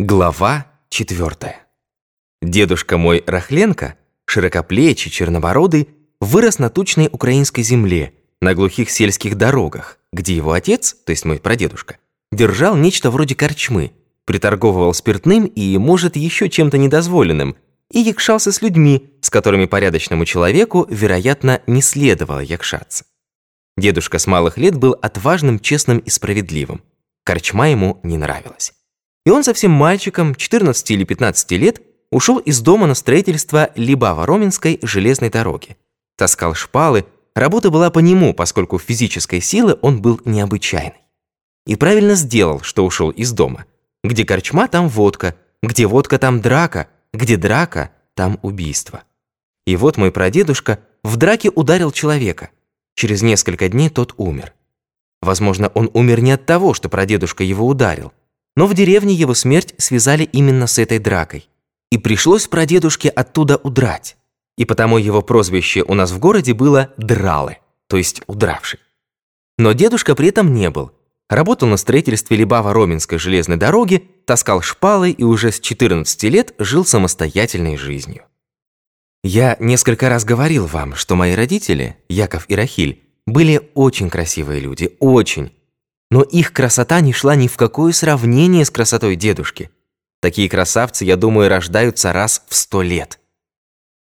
Глава четвертая. Дедушка мой Рахленко, широкоплечий, чернобородый, вырос на тучной украинской земле, на глухих сельских дорогах, где его отец, то есть мой прадедушка, держал нечто вроде корчмы, приторговывал спиртным и, может, еще чем-то недозволенным, и якшался с людьми, с которыми порядочному человеку, вероятно, не следовало якшаться. Дедушка с малых лет был отважным, честным и справедливым. Корчма ему не нравилась. И он совсем мальчиком, 14 или 15 лет, ушел из дома на строительство Либава-Роменской железной дороги. Таскал шпалы, работа была по нему, поскольку физической силы он был необычайный. И правильно сделал, что ушел из дома. Где корчма, там водка, где водка, там драка, где драка, там убийство. И вот мой прадедушка в драке ударил человека. Через несколько дней тот умер. Возможно, он умер не от того, что прадедушка его ударил, но в деревне его смерть связали именно с этой дракой. И пришлось прадедушке оттуда удрать. И потому его прозвище у нас в городе было «дралы», то есть «удравший». Но дедушка при этом не был. Работал на строительстве Либава-Роменской железной дороги, таскал шпалы и уже с 14 лет жил самостоятельной жизнью. Я несколько раз говорил вам, что мои родители, Яков и Рахиль, были очень красивые люди, очень. Но их красота не шла ни в какое сравнение с красотой дедушки. Такие красавцы, я думаю, рождаются раз в сто лет.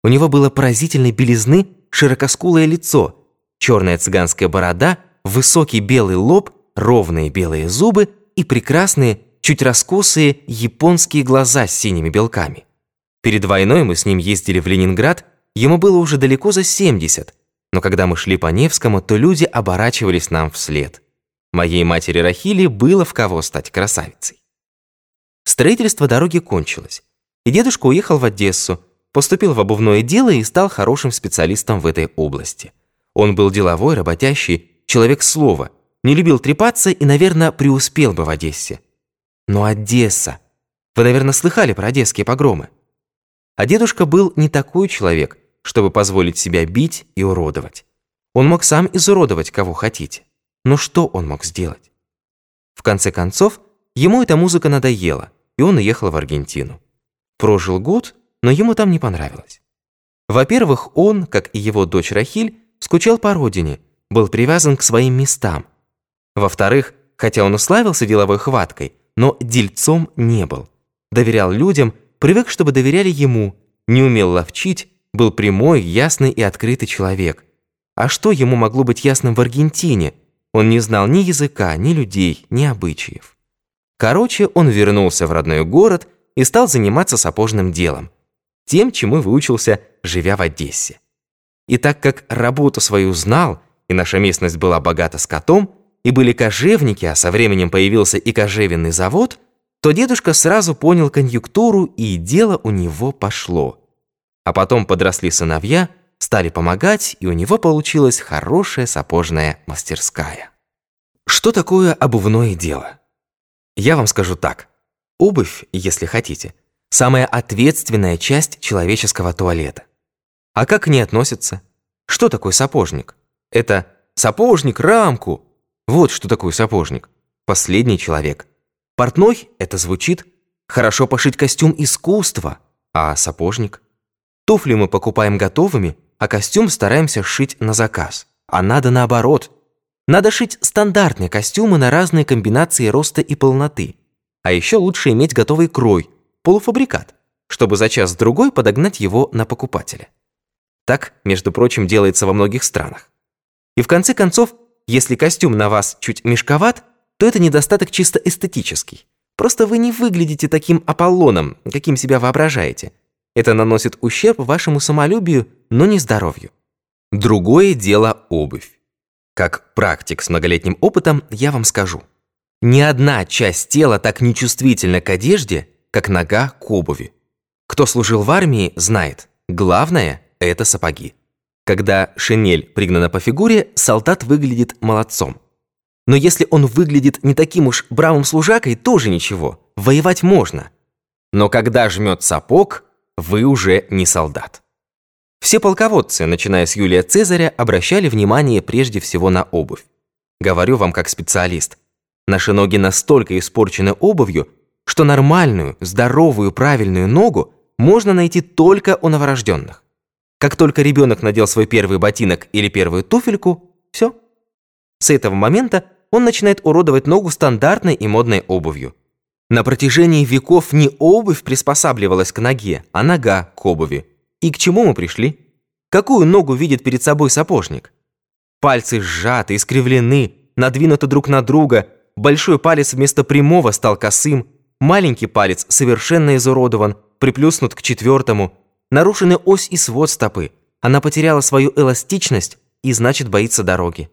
У него было поразительной белизны широкоскулое лицо, черная цыганская борода, высокий белый лоб, ровные белые зубы и прекрасные, чуть раскосые японские глаза с синими белками. Перед войной мы с ним ездили в Ленинград, ему было уже далеко за 70, но когда мы шли по Невскому, то люди оборачивались нам вслед. Моей матери Рахили было в кого стать красавицей. Строительство дороги кончилось, и дедушка уехал в Одессу, поступил в обувное дело и стал хорошим специалистом в этой области. Он был деловой, работящий, человек слова, не любил трепаться и, наверное, преуспел бы в Одессе. Но Одесса... Вы, наверное, слыхали про одесские погромы. А дедушка был не такой человек, чтобы позволить себя бить и уродовать. Он мог сам изуродовать кого хотите. Но что он мог сделать? В конце концов, ему эта музыка надоела, и он уехал в Аргентину. Прожил год, но ему там не понравилось. Во-первых, он, как и его дочь Рахиль, скучал по родине, был привязан к своим местам. Во-вторых, хотя он уславился деловой хваткой, но дельцом не был. Доверял людям, привык, чтобы доверяли ему, не умел ловчить, был прямой, ясный и открытый человек. А что ему могло быть ясным в Аргентине, он не знал ни языка, ни людей, ни обычаев. Короче, он вернулся в родной город и стал заниматься сапожным делом. Тем, чему выучился, живя в Одессе. И так как работу свою знал, и наша местность была богата скотом, и были кожевники, а со временем появился и кожевенный завод, то дедушка сразу понял конъюнктуру, и дело у него пошло. А потом подросли сыновья – стали помогать, и у него получилась хорошая сапожная мастерская. Что такое обувное дело? Я вам скажу так. Обувь, если хотите, самая ответственная часть человеческого туалета. А как к ней относятся? Что такое сапожник? Это сапожник, рамку. Вот что такое сапожник. Последний человек. Портной – это звучит хорошо пошить костюм искусства, а сапожник? Туфли мы покупаем готовыми – а костюм стараемся шить на заказ. А надо наоборот. Надо шить стандартные костюмы на разные комбинации роста и полноты. А еще лучше иметь готовый крой, полуфабрикат, чтобы за час-другой подогнать его на покупателя. Так, между прочим, делается во многих странах. И в конце концов, если костюм на вас чуть мешковат, то это недостаток чисто эстетический. Просто вы не выглядите таким Аполлоном, каким себя воображаете. Это наносит ущерб вашему самолюбию, но не здоровью. Другое дело обувь. Как практик с многолетним опытом я вам скажу. Ни одна часть тела так нечувствительна к одежде, как нога к обуви. Кто служил в армии, знает, главное – это сапоги. Когда шинель пригнана по фигуре, солдат выглядит молодцом. Но если он выглядит не таким уж бравым служакой, тоже ничего, воевать можно. Но когда жмет сапог, вы уже не солдат. Все полководцы, начиная с Юлия Цезаря, обращали внимание прежде всего на обувь. Говорю вам как специалист. Наши ноги настолько испорчены обувью, что нормальную, здоровую, правильную ногу можно найти только у новорожденных. Как только ребенок надел свой первый ботинок или первую туфельку, все. С этого момента он начинает уродовать ногу стандартной и модной обувью. На протяжении веков не обувь приспосабливалась к ноге, а нога к обуви. И к чему мы пришли? Какую ногу видит перед собой сапожник? Пальцы сжаты, искривлены, надвинуты друг на друга, большой палец вместо прямого стал косым, маленький палец совершенно изуродован, приплюснут к четвертому, нарушены ось и свод стопы, она потеряла свою эластичность и, значит, боится дороги.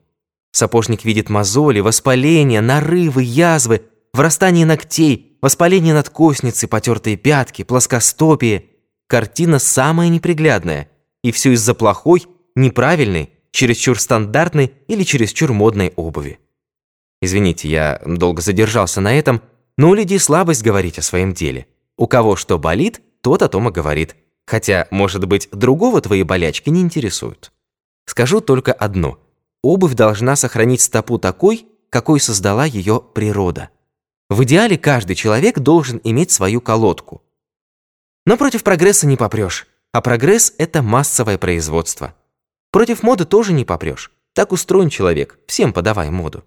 Сапожник видит мозоли, воспаления, нарывы, язвы, врастание ногтей, воспаление надкосницы, потертые пятки, плоскостопие. Картина самая неприглядная. И все из-за плохой, неправильной, чересчур стандартной или чересчур модной обуви. Извините, я долго задержался на этом, но у людей слабость говорить о своем деле. У кого что болит, тот о том и говорит. Хотя, может быть, другого твои болячки не интересуют. Скажу только одно – Обувь должна сохранить стопу такой, какой создала ее природа. В идеале каждый человек должен иметь свою колодку. Но против прогресса не попрешь, а прогресс – это массовое производство. Против моды тоже не попрешь. Так устроен человек, всем подавай моду.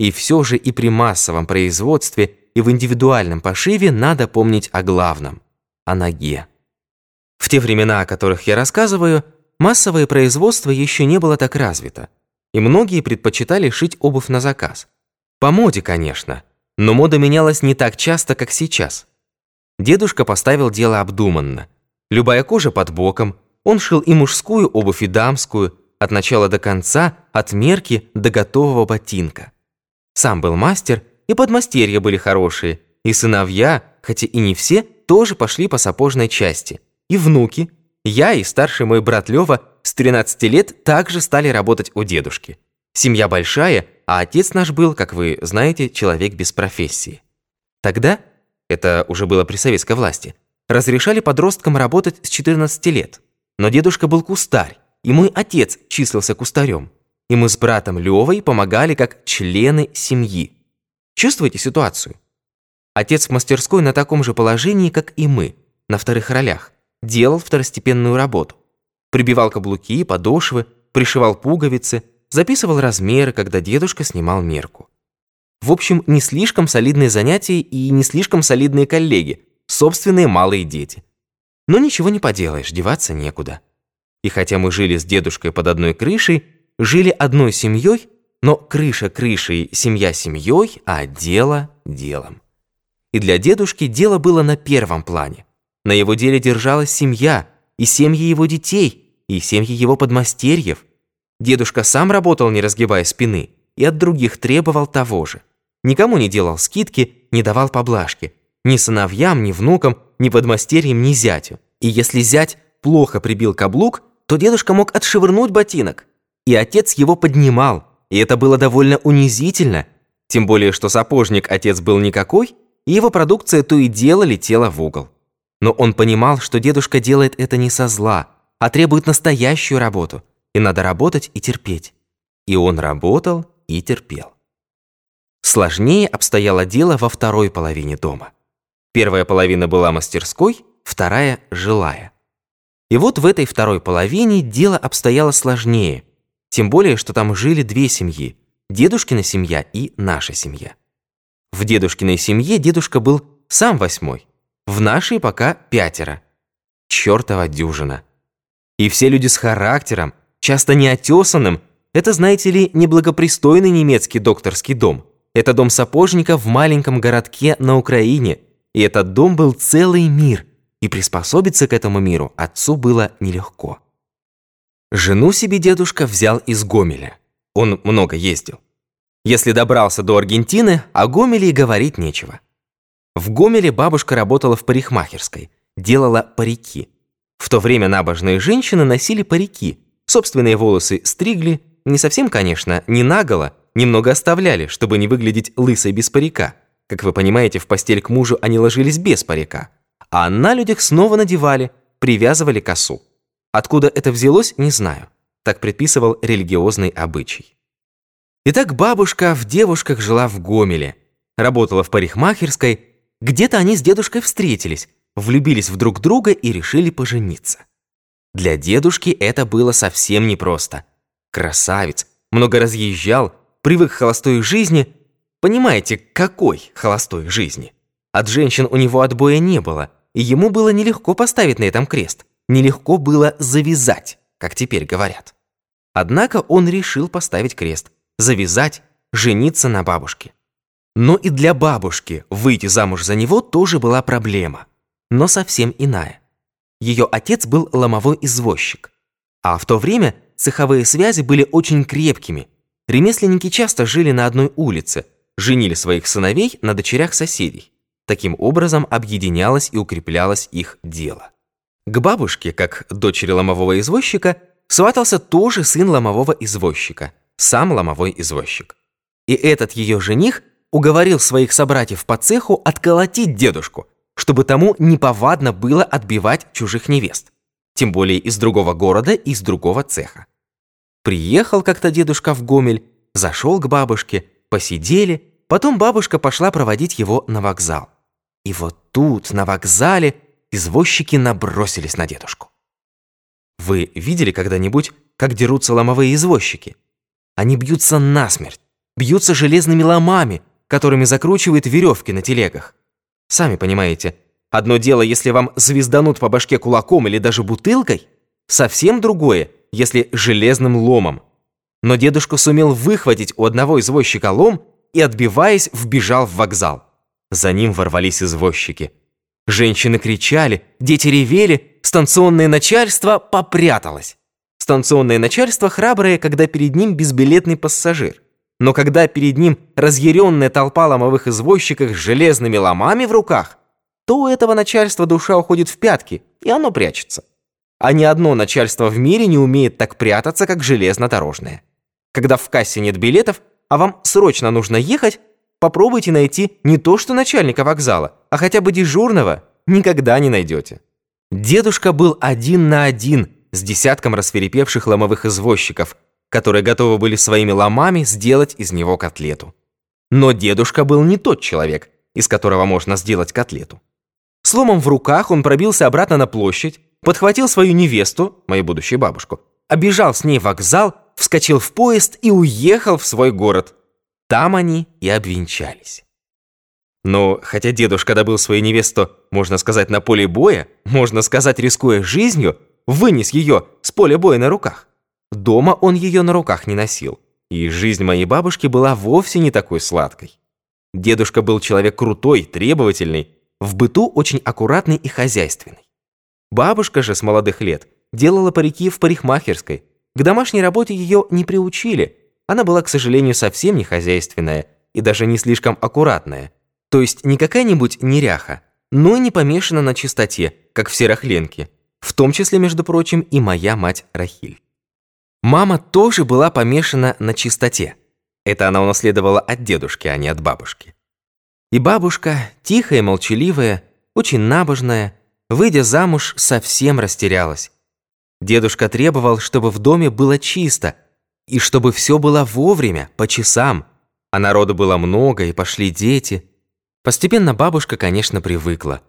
И все же и при массовом производстве, и в индивидуальном пошиве надо помнить о главном – о ноге. В те времена, о которых я рассказываю, массовое производство еще не было так развито и многие предпочитали шить обувь на заказ. По моде, конечно, но мода менялась не так часто, как сейчас. Дедушка поставил дело обдуманно. Любая кожа под боком, он шил и мужскую обувь, и дамскую, от начала до конца, от мерки до готового ботинка. Сам был мастер, и подмастерья были хорошие, и сыновья, хотя и не все, тоже пошли по сапожной части. И внуки, я и старший мой брат Лёва с 13 лет также стали работать у дедушки. Семья большая, а отец наш был, как вы знаете, человек без профессии. Тогда, это уже было при советской власти, разрешали подросткам работать с 14 лет. Но дедушка был кустарь, и мой отец числился кустарем. И мы с братом Левой помогали как члены семьи. Чувствуете ситуацию? Отец в мастерской на таком же положении, как и мы, на вторых ролях делал второстепенную работу. Прибивал каблуки, подошвы, пришивал пуговицы, записывал размеры, когда дедушка снимал мерку. В общем, не слишком солидные занятия и не слишком солидные коллеги, собственные малые дети. Но ничего не поделаешь, деваться некуда. И хотя мы жили с дедушкой под одной крышей, жили одной семьей, но крыша крышей, семья семьей, а дело делом. И для дедушки дело было на первом плане. На его деле держалась семья, и семьи его детей, и семьи его подмастерьев. Дедушка сам работал, не разгибая спины, и от других требовал того же. Никому не делал скидки, не давал поблажки. Ни сыновьям, ни внукам, ни подмастерьям, ни зятю. И если зять плохо прибил каблук, то дедушка мог отшвырнуть ботинок. И отец его поднимал, и это было довольно унизительно. Тем более, что сапожник отец был никакой, и его продукция то и дело летела в угол. Но он понимал, что дедушка делает это не со зла, а требует настоящую работу. И надо работать и терпеть. И он работал и терпел. Сложнее обстояло дело во второй половине дома. Первая половина была мастерской, вторая – жилая. И вот в этой второй половине дело обстояло сложнее, тем более, что там жили две семьи – дедушкина семья и наша семья. В дедушкиной семье дедушка был сам восьмой – в нашей пока пятеро. Чёртова дюжина. И все люди с характером, часто неотесанным. Это, знаете ли, неблагопристойный немецкий докторский дом. Это дом сапожника в маленьком городке на Украине. И этот дом был целый мир. И приспособиться к этому миру отцу было нелегко. Жену себе дедушка взял из Гомеля. Он много ездил. Если добрался до Аргентины, о Гомеле и говорить нечего. В Гомеле бабушка работала в парикмахерской, делала парики. В то время набожные женщины носили парики, собственные волосы стригли, не совсем, конечно, не наголо, немного оставляли, чтобы не выглядеть лысой без парика. Как вы понимаете, в постель к мужу они ложились без парика. А на людях снова надевали, привязывали косу. Откуда это взялось, не знаю. Так предписывал религиозный обычай. Итак, бабушка в девушках жила в Гомеле, работала в парикмахерской, где-то они с дедушкой встретились, влюбились в друг друга и решили пожениться. Для дедушки это было совсем непросто. Красавец, много разъезжал, привык к холостой жизни. Понимаете, какой холостой жизни? От женщин у него отбоя не было, и ему было нелегко поставить на этом крест. Нелегко было завязать, как теперь говорят. Однако он решил поставить крест, завязать, жениться на бабушке. Но и для бабушки выйти замуж за него тоже была проблема, но совсем иная. Ее отец был ломовой извозчик. А в то время цеховые связи были очень крепкими. Ремесленники часто жили на одной улице, женили своих сыновей на дочерях соседей. Таким образом объединялось и укреплялось их дело. К бабушке, как дочери ломового извозчика, сватался тоже сын ломового извозчика, сам ломовой извозчик. И этот ее жених уговорил своих собратьев по цеху отколотить дедушку – чтобы тому неповадно было отбивать чужих невест, тем более из другого города из другого цеха. Приехал как-то дедушка в Гомель, зашел к бабушке, посидели, потом бабушка пошла проводить его на вокзал. И вот тут, на вокзале, извозчики набросились на дедушку. Вы видели когда-нибудь, как дерутся ломовые извозчики? Они бьются насмерть, бьются железными ломами, которыми закручивают веревки на телегах. Сами понимаете, одно дело, если вам звезданут по башке кулаком или даже бутылкой, совсем другое, если железным ломом. Но дедушка сумел выхватить у одного извозчика лом и, отбиваясь, вбежал в вокзал. За ним ворвались извозчики. Женщины кричали, дети ревели, станционное начальство попряталось. Станционное начальство храброе, когда перед ним безбилетный пассажир. Но когда перед ним разъяренная толпа ломовых извозчиков с железными ломами в руках, то у этого начальства душа уходит в пятки, и оно прячется. А ни одно начальство в мире не умеет так прятаться, как железнодорожное. Когда в кассе нет билетов, а вам срочно нужно ехать, попробуйте найти не то что начальника вокзала, а хотя бы дежурного, никогда не найдете. Дедушка был один на один с десятком расферепевших ломовых извозчиков, которые готовы были своими ломами сделать из него котлету. Но дедушка был не тот человек, из которого можно сделать котлету. С ломом в руках он пробился обратно на площадь, подхватил свою невесту, мою будущую бабушку, обежал с ней вокзал, вскочил в поезд и уехал в свой город. Там они и обвенчались. Но хотя дедушка добыл свою невесту, можно сказать, на поле боя, можно сказать, рискуя жизнью, вынес ее с поля боя на руках. Дома он ее на руках не носил, и жизнь моей бабушки была вовсе не такой сладкой. Дедушка был человек крутой, требовательный, в быту очень аккуратный и хозяйственный. Бабушка же с молодых лет делала парики в парикмахерской. К домашней работе ее не приучили. Она была, к сожалению, совсем не хозяйственная и даже не слишком аккуратная. То есть не какая-нибудь неряха, но и не помешана на чистоте, как все рахленки. В том числе, между прочим, и моя мать Рахиль. Мама тоже была помешана на чистоте. Это она унаследовала от дедушки, а не от бабушки. И бабушка, тихая и молчаливая, очень набожная, выйдя замуж, совсем растерялась. Дедушка требовал, чтобы в доме было чисто, и чтобы все было вовремя, по часам, а народу было много, и пошли дети. Постепенно бабушка, конечно, привыкла.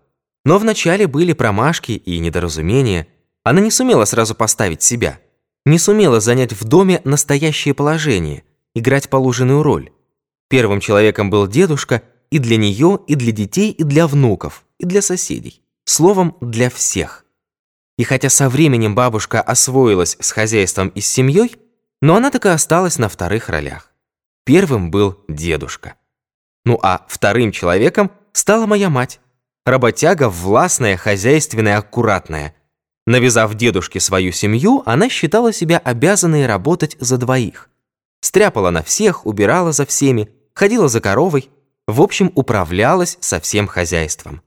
Но вначале были промашки и недоразумения. Она не сумела сразу поставить себя – не сумела занять в доме настоящее положение, играть положенную роль. Первым человеком был дедушка и для нее, и для детей, и для внуков, и для соседей. Словом, для всех. И хотя со временем бабушка освоилась с хозяйством и с семьей, но она так и осталась на вторых ролях. Первым был дедушка. Ну а вторым человеком стала моя мать. Работяга властная, хозяйственная, аккуратная – Навязав дедушке свою семью, она считала себя обязанной работать за двоих. Стряпала на всех, убирала за всеми, ходила за коровой, в общем, управлялась со всем хозяйством.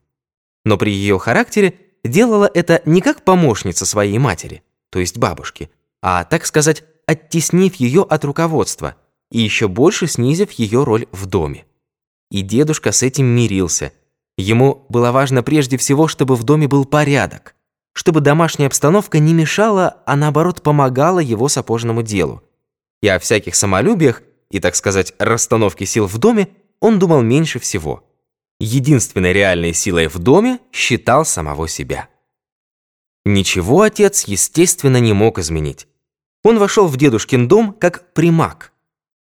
Но при ее характере делала это не как помощница своей матери, то есть бабушки, а, так сказать, оттеснив ее от руководства и еще больше снизив ее роль в доме. И дедушка с этим мирился. Ему было важно прежде всего, чтобы в доме был порядок чтобы домашняя обстановка не мешала, а наоборот помогала его сапожному делу. И о всяких самолюбиях и, так сказать, расстановке сил в доме он думал меньше всего. Единственной реальной силой в доме считал самого себя. Ничего отец, естественно, не мог изменить. Он вошел в дедушкин дом как примак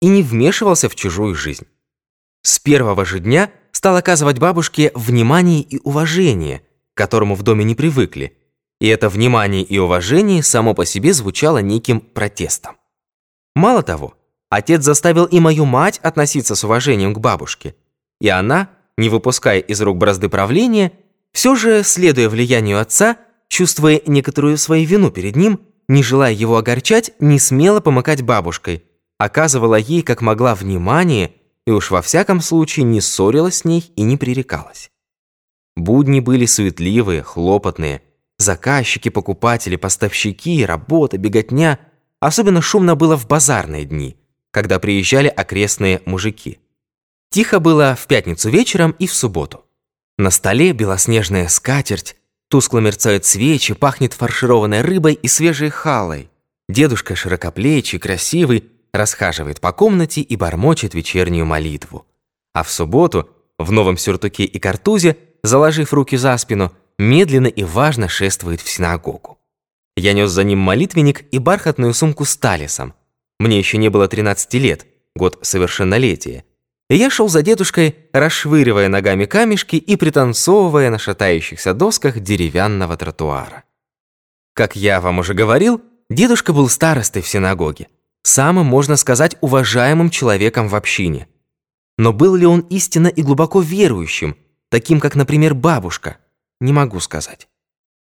и не вмешивался в чужую жизнь. С первого же дня стал оказывать бабушке внимание и уважение, к которому в доме не привыкли, и это внимание и уважение само по себе звучало неким протестом. Мало того, отец заставил и мою мать относиться с уважением к бабушке, и она, не выпуская из рук бразды правления, все же, следуя влиянию отца, чувствуя некоторую свою вину перед ним, не желая его огорчать, не смела помыкать бабушкой, оказывала ей как могла внимание и уж во всяком случае не ссорилась с ней и не пререкалась. Будни были суетливые, хлопотные. Заказчики, покупатели, поставщики, работа, беготня. Особенно шумно было в базарные дни, когда приезжали окрестные мужики. Тихо было в пятницу вечером и в субботу. На столе белоснежная скатерть, тускло мерцают свечи, пахнет фаршированной рыбой и свежей халой. Дедушка широкоплечий, красивый, расхаживает по комнате и бормочет вечернюю молитву. А в субботу, в новом сюртуке и картузе, заложив руки за спину, медленно и важно шествует в синагогу. Я нес за ним молитвенник и бархатную сумку с талисом. Мне еще не было 13 лет, год совершеннолетия. И я шел за дедушкой, расшвыривая ногами камешки и пританцовывая на шатающихся досках деревянного тротуара. Как я вам уже говорил, дедушка был старостой в синагоге самым, можно сказать, уважаемым человеком в общине. Но был ли он истинно и глубоко верующим, таким как, например, бабушка? Не могу сказать.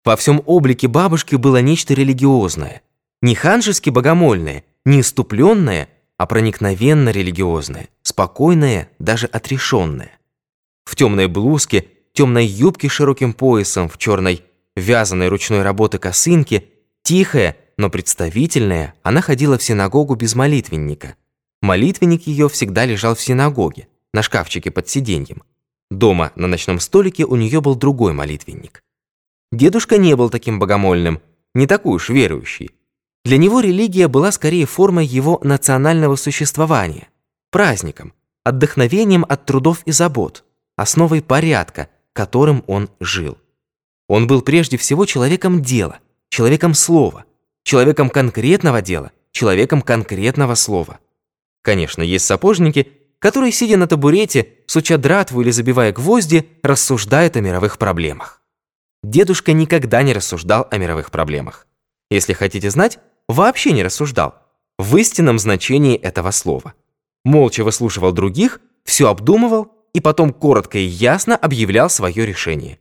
Во всем облике бабушки было нечто религиозное. Не ханжески богомольное, не иступленное, а проникновенно религиозное, спокойное, даже отрешенное. В темной блузке, темной юбке с широким поясом, в черной вязаной ручной работы косынке, тихая, но представительная, она ходила в синагогу без молитвенника. Молитвенник ее всегда лежал в синагоге, на шкафчике под сиденьем. Дома на ночном столике у нее был другой молитвенник. Дедушка не был таким богомольным, не такой уж верующий. Для него религия была скорее формой его национального существования, праздником, отдохновением от трудов и забот, основой порядка, которым он жил. Он был прежде всего человеком дела, человеком слова, человеком конкретного дела, человеком конкретного слова. Конечно, есть сапожники, которые, сидя на табурете, суча дратву или забивая гвозди, рассуждают о мировых проблемах. Дедушка никогда не рассуждал о мировых проблемах. Если хотите знать, вообще не рассуждал. В истинном значении этого слова. Молча выслушивал других, все обдумывал и потом коротко и ясно объявлял свое решение.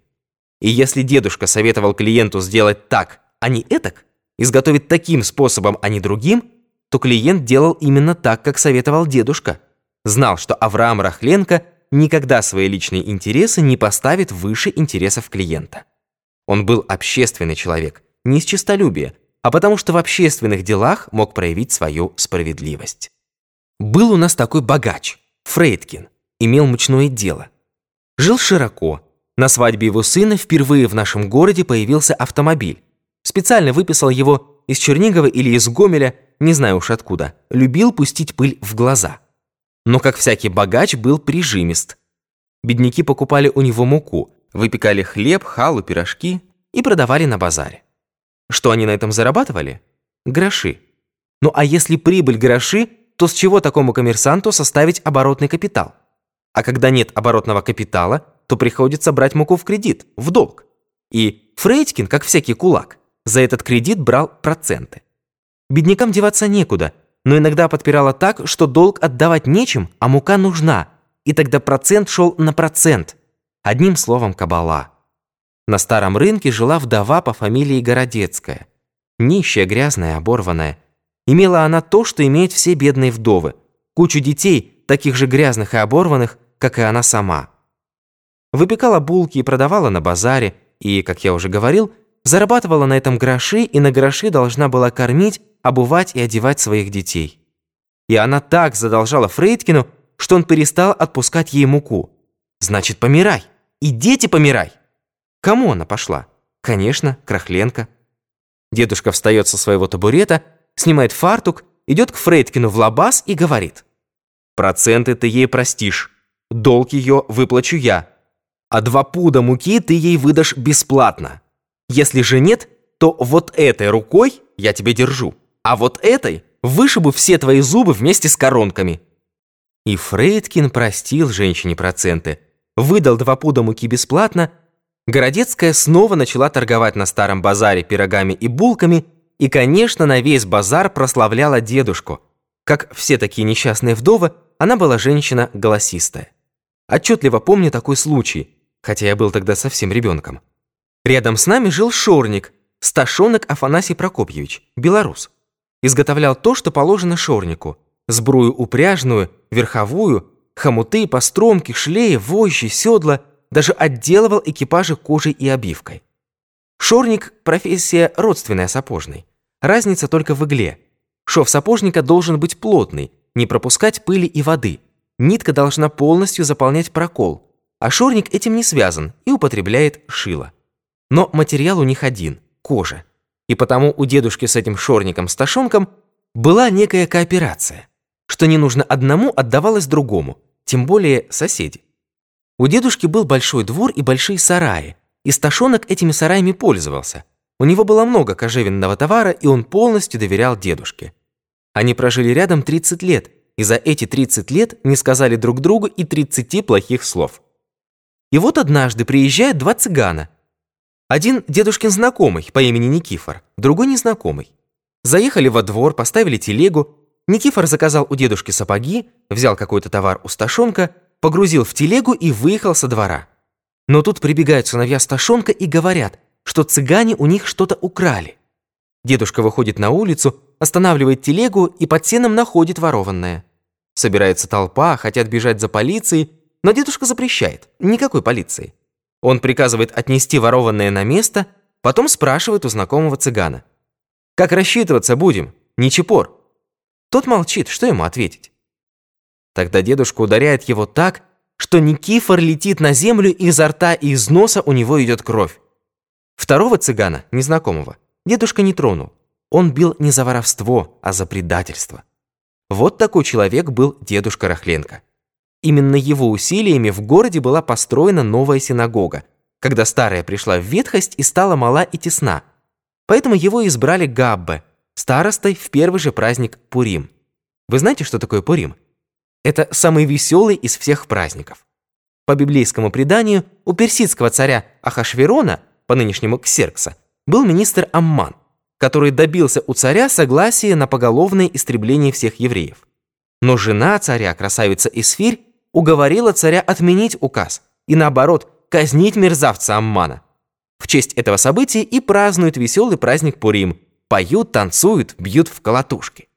И если дедушка советовал клиенту сделать так, а не этак, изготовить таким способом, а не другим, то клиент делал именно так, как советовал дедушка. Знал, что Авраам Рахленко никогда свои личные интересы не поставит выше интересов клиента. Он был общественный человек, не из честолюбия, а потому что в общественных делах мог проявить свою справедливость. Был у нас такой богач, Фрейдкин, имел мучное дело. Жил широко. На свадьбе его сына впервые в нашем городе появился автомобиль. Специально выписал его из Чернигова или из Гомеля, не знаю уж откуда. Любил пустить пыль в глаза. Но, как всякий богач, был прижимист. Бедняки покупали у него муку, выпекали хлеб, халу, пирожки и продавали на базаре. Что они на этом зарабатывали? Гроши. Ну а если прибыль гроши, то с чего такому коммерсанту составить оборотный капитал? А когда нет оборотного капитала, то приходится брать муку в кредит, в долг. И Фрейдкин, как всякий кулак, за этот кредит брал проценты. Беднякам деваться некуда, но иногда подпирало так, что долг отдавать нечем, а мука нужна, и тогда процент шел на процент. Одним словом, кабала. На старом рынке жила вдова по фамилии Городецкая. Нищая, грязная, оборванная. Имела она то, что имеют все бедные вдовы. Кучу детей, таких же грязных и оборванных, как и она сама. Выпекала булки и продавала на базаре, и, как я уже говорил, зарабатывала на этом гроши и на гроши должна была кормить, обувать и одевать своих детей. И она так задолжала Фрейдкину, что он перестал отпускать ей муку. Значит, помирай. И дети помирай. Кому она пошла? Конечно, Крахленко. Дедушка встает со своего табурета, снимает фартук, идет к Фрейдкину в лабаз и говорит. «Проценты ты ей простишь. Долг ее выплачу я. а два пуда муки ты ей выдашь бесплатно. Если же нет, то вот этой рукой я тебе держу, а вот этой вышибу все твои зубы вместе с коронками». И Фрейдкин простил женщине проценты, выдал два пуда муки бесплатно, Городецкая снова начала торговать на старом базаре пирогами и булками и, конечно, на весь базар прославляла дедушку. Как все такие несчастные вдовы, она была женщина голосистая. Отчетливо помню такой случай, хотя я был тогда совсем ребенком. Рядом с нами жил шорник, сташонок Афанасий Прокопьевич, белорус. Изготовлял то, что положено шорнику. Сбрую упряжную, верховую, хомуты, постромки, шлеи, вожжи, седла, даже отделывал экипажи кожей и обивкой. Шорник – профессия родственная сапожной. Разница только в игле. Шов сапожника должен быть плотный, не пропускать пыли и воды. Нитка должна полностью заполнять прокол, а шорник этим не связан и употребляет шило. Но материал у них один – кожа. И потому у дедушки с этим шорником-сташонком была некая кооперация. Что не нужно одному, отдавалось другому, тем более соседи. У дедушки был большой двор и большие сараи, и Сташонок этими сараями пользовался. У него было много кожевенного товара, и он полностью доверял дедушке. Они прожили рядом 30 лет, и за эти 30 лет не сказали друг другу и 30 плохих слов. И вот однажды приезжают два цыгана. Один дедушкин знакомый по имени Никифор, другой незнакомый. Заехали во двор, поставили телегу. Никифор заказал у дедушки сапоги, взял какой-то товар у Сташонка – погрузил в телегу и выехал со двора. Но тут прибегают сыновья Сташонка и говорят, что цыгане у них что-то украли. Дедушка выходит на улицу, останавливает телегу и под сеном находит ворованное. Собирается толпа, хотят бежать за полицией, но дедушка запрещает, никакой полиции. Он приказывает отнести ворованное на место, потом спрашивает у знакомого цыгана. «Как рассчитываться будем? Ничепор». Тот молчит, что ему ответить? Тогда дедушка ударяет его так, что Никифор летит на землю, и изо рта и из носа у него идет кровь. Второго цыгана, незнакомого, дедушка не тронул. Он бил не за воровство, а за предательство. Вот такой человек был дедушка Рахленко. Именно его усилиями в городе была построена новая синагога, когда старая пришла в ветхость и стала мала и тесна. Поэтому его избрали Габбе, старостой в первый же праздник Пурим. Вы знаете, что такое Пурим? Это самый веселый из всех праздников. По библейскому преданию, у персидского царя Ахашверона, по нынешнему Ксеркса, был министр Амман, который добился у царя согласия на поголовное истребление всех евреев. Но жена царя, красавица Исфирь, уговорила царя отменить указ и, наоборот, казнить мерзавца Аммана. В честь этого события и празднуют веселый праздник Пурим, поют, танцуют, бьют в колотушки.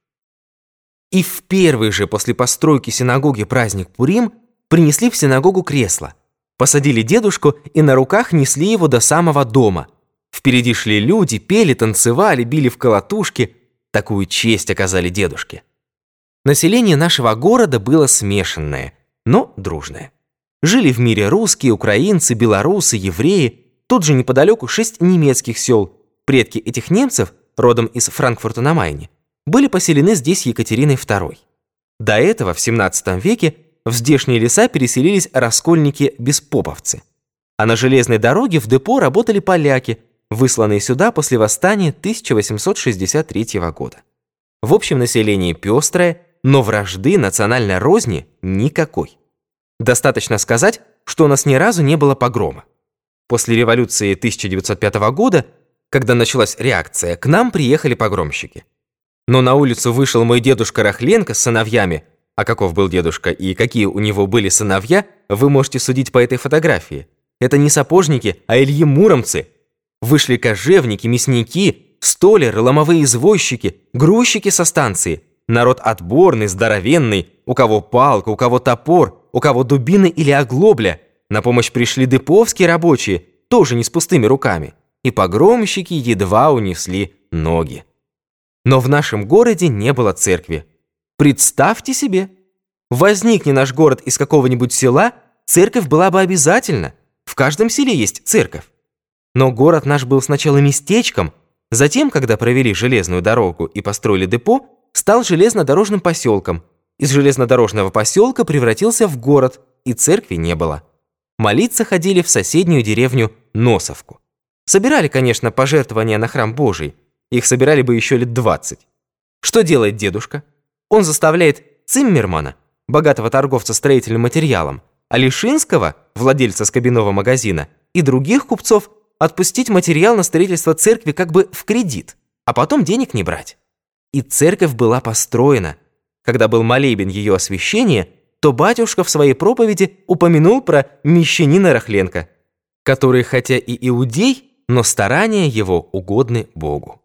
И в первый же после постройки синагоги праздник Пурим принесли в синагогу кресло. Посадили дедушку и на руках несли его до самого дома. Впереди шли люди, пели, танцевали, били в колотушки. Такую честь оказали дедушке. Население нашего города было смешанное, но дружное. Жили в мире русские, украинцы, белорусы, евреи. Тут же неподалеку шесть немецких сел. Предки этих немцев, родом из Франкфурта на Майне, были поселены здесь Екатериной II. До этого, в 17 веке, в здешние леса переселились раскольники-беспоповцы. А на железной дороге в депо работали поляки, высланные сюда после восстания 1863 года. В общем населении пестрое, но вражды национальной розни никакой. Достаточно сказать, что у нас ни разу не было погрома. После революции 1905 года, когда началась реакция, к нам приехали погромщики. Но на улицу вышел мой дедушка Рахленко с сыновьями. А каков был дедушка и какие у него были сыновья, вы можете судить по этой фотографии. Это не сапожники, а Ильи Муромцы. Вышли кожевники, мясники, столеры, ломовые извозчики, грузчики со станции. Народ отборный, здоровенный, у кого палка, у кого топор, у кого дубины или оглобля. На помощь пришли деповские рабочие, тоже не с пустыми руками. И погромщики едва унесли ноги. Но в нашем городе не было церкви. Представьте себе, возникни наш город из какого-нибудь села, церковь была бы обязательно. В каждом селе есть церковь. Но город наш был сначала местечком, затем, когда провели железную дорогу и построили депо, стал железнодорожным поселком. Из железнодорожного поселка превратился в город, и церкви не было. молиться ходили в соседнюю деревню Носовку. Собирали, конечно, пожертвования на храм Божий. Их собирали бы еще лет 20. Что делает дедушка? Он заставляет Циммермана, богатого торговца строительным материалом, Алишинского, владельца скобяного магазина, и других купцов отпустить материал на строительство церкви как бы в кредит, а потом денег не брать. И церковь была построена. Когда был молебен ее освящения, то батюшка в своей проповеди упомянул про мещанина Рахленко, который хотя и иудей, но старания его угодны Богу.